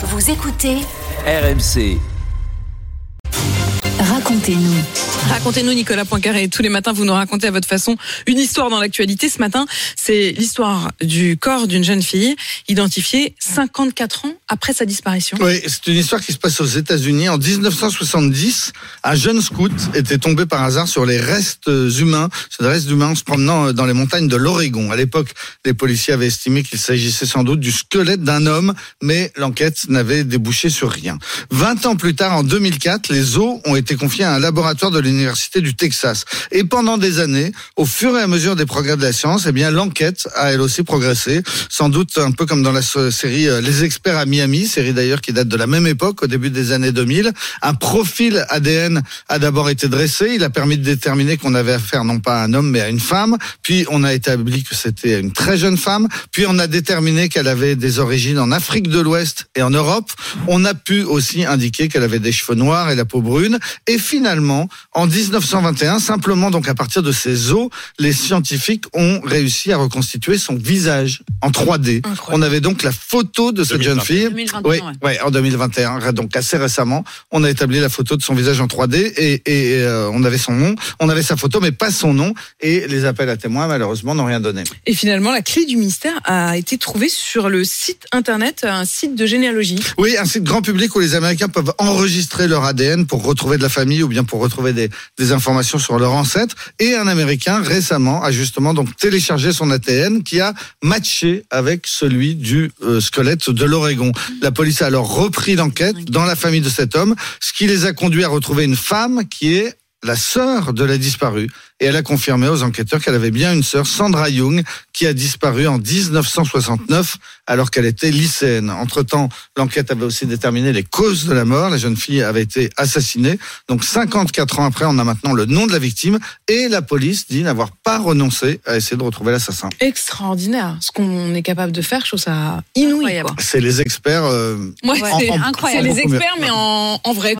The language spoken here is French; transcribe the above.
Vous écoutez RMC. Racontez-nous. Racontez-nous Nicolas Poincaré. Tous les matins, vous nous racontez à votre façon une histoire dans l'actualité. Ce matin, c'est l'histoire du corps d'une jeune fille identifiée 54 ans après sa disparition. Oui, c'est une histoire qui se passe aux États-Unis. En 1970, un jeune scout était tombé par hasard sur les restes humains, c'est des restes humains en se promenant dans les montagnes de l'Oregon. À l'époque, les policiers avaient estimé qu'il s'agissait sans doute du squelette d'un homme, mais l'enquête n'avait débouché sur rien. 20 ans plus tard, en 2004, les os ont été confiés à un laboratoire de l'université du Texas. Et pendant des années, au fur et à mesure des progrès de la science, eh bien l'enquête a elle aussi progressé, sans doute un peu comme dans la série euh, Les experts à Miami, série d'ailleurs qui date de la même époque, au début des années 2000. Un profil ADN a d'abord été dressé, il a permis de déterminer qu'on avait affaire non pas à un homme mais à une femme, puis on a établi que c'était une très jeune femme, puis on a déterminé qu'elle avait des origines en Afrique de l'Ouest et en Europe. On a pu aussi indiquer qu'elle avait des cheveux noirs et la peau brune, et finalement, en 1921, simplement donc à partir de ses os, les scientifiques ont réussi à reconstituer son visage en 3D. Incroyable. On avait donc la photo de cette jeune fille. 2021, Oui, ouais. ouais, en 2021, donc assez récemment, on a établi la photo de son visage en 3D et, et, euh, on avait son nom, on avait sa photo mais pas son nom et les appels à témoins malheureusement n'ont rien donné. Et finalement, la clé du mystère a été trouvée sur le site internet, un site de généalogie. Oui, un site grand public où les Américains peuvent enregistrer leur ADN pour retrouver de la famille ou bien pour retrouver des, des informations sur leurs ancêtres. Et un Américain récemment a justement donc téléchargé son ADN qui a matché avec celui du euh, squelette de l'Oregon. La police a alors repris l'enquête dans la famille de cet homme, ce qui les a conduits à retrouver une femme qui est la sœur de la disparue. Et elle a confirmé aux enquêteurs qu'elle avait bien une sœur, Sandra Young, qui a disparu en 1969 alors qu'elle était lycéenne. Entre-temps, l'enquête avait aussi déterminé les causes de la mort. La jeune fille avait été assassinée. Donc 54 ans après, on a maintenant le nom de la victime et la police dit n'avoir pas renoncé à essayer de retrouver l'assassin. Extraordinaire. Ce qu'on est capable de faire, je trouve ça inouï. C'est les experts. euh, Ouais, c'est incroyable. en C'est les experts, mais en, en vrai.